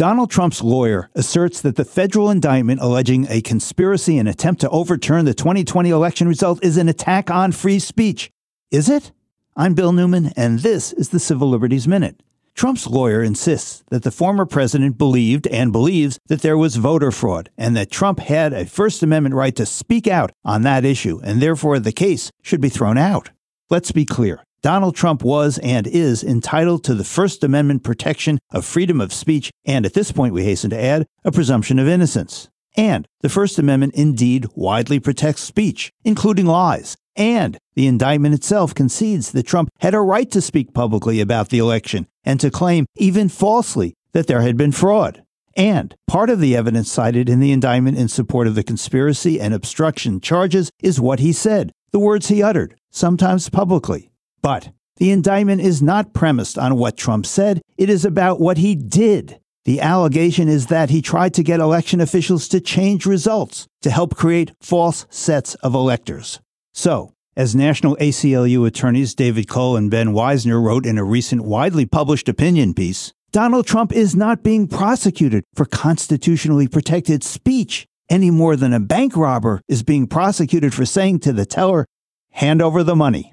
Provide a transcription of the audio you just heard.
Donald Trump's lawyer asserts that the federal indictment alleging a conspiracy and attempt to overturn the 2020 election result is an attack on free speech. Is it? I'm Bill Newman, and this is the Civil Liberties Minute. Trump's lawyer insists that the former president believed and believes that there was voter fraud and that Trump had a First Amendment right to speak out on that issue, and therefore the case should be thrown out. Let's be clear. Donald Trump was and is entitled to the First Amendment protection of freedom of speech, and at this point, we hasten to add, a presumption of innocence. And the First Amendment indeed widely protects speech, including lies. And the indictment itself concedes that Trump had a right to speak publicly about the election and to claim, even falsely, that there had been fraud. And part of the evidence cited in the indictment in support of the conspiracy and obstruction charges is what he said, the words he uttered, sometimes publicly. But the indictment is not premised on what Trump said, it is about what he did. The allegation is that he tried to get election officials to change results to help create false sets of electors. So, as National ACLU attorneys David Cole and Ben Wizner wrote in a recent widely published opinion piece, Donald Trump is not being prosecuted for constitutionally protected speech any more than a bank robber is being prosecuted for saying to the teller, hand over the money.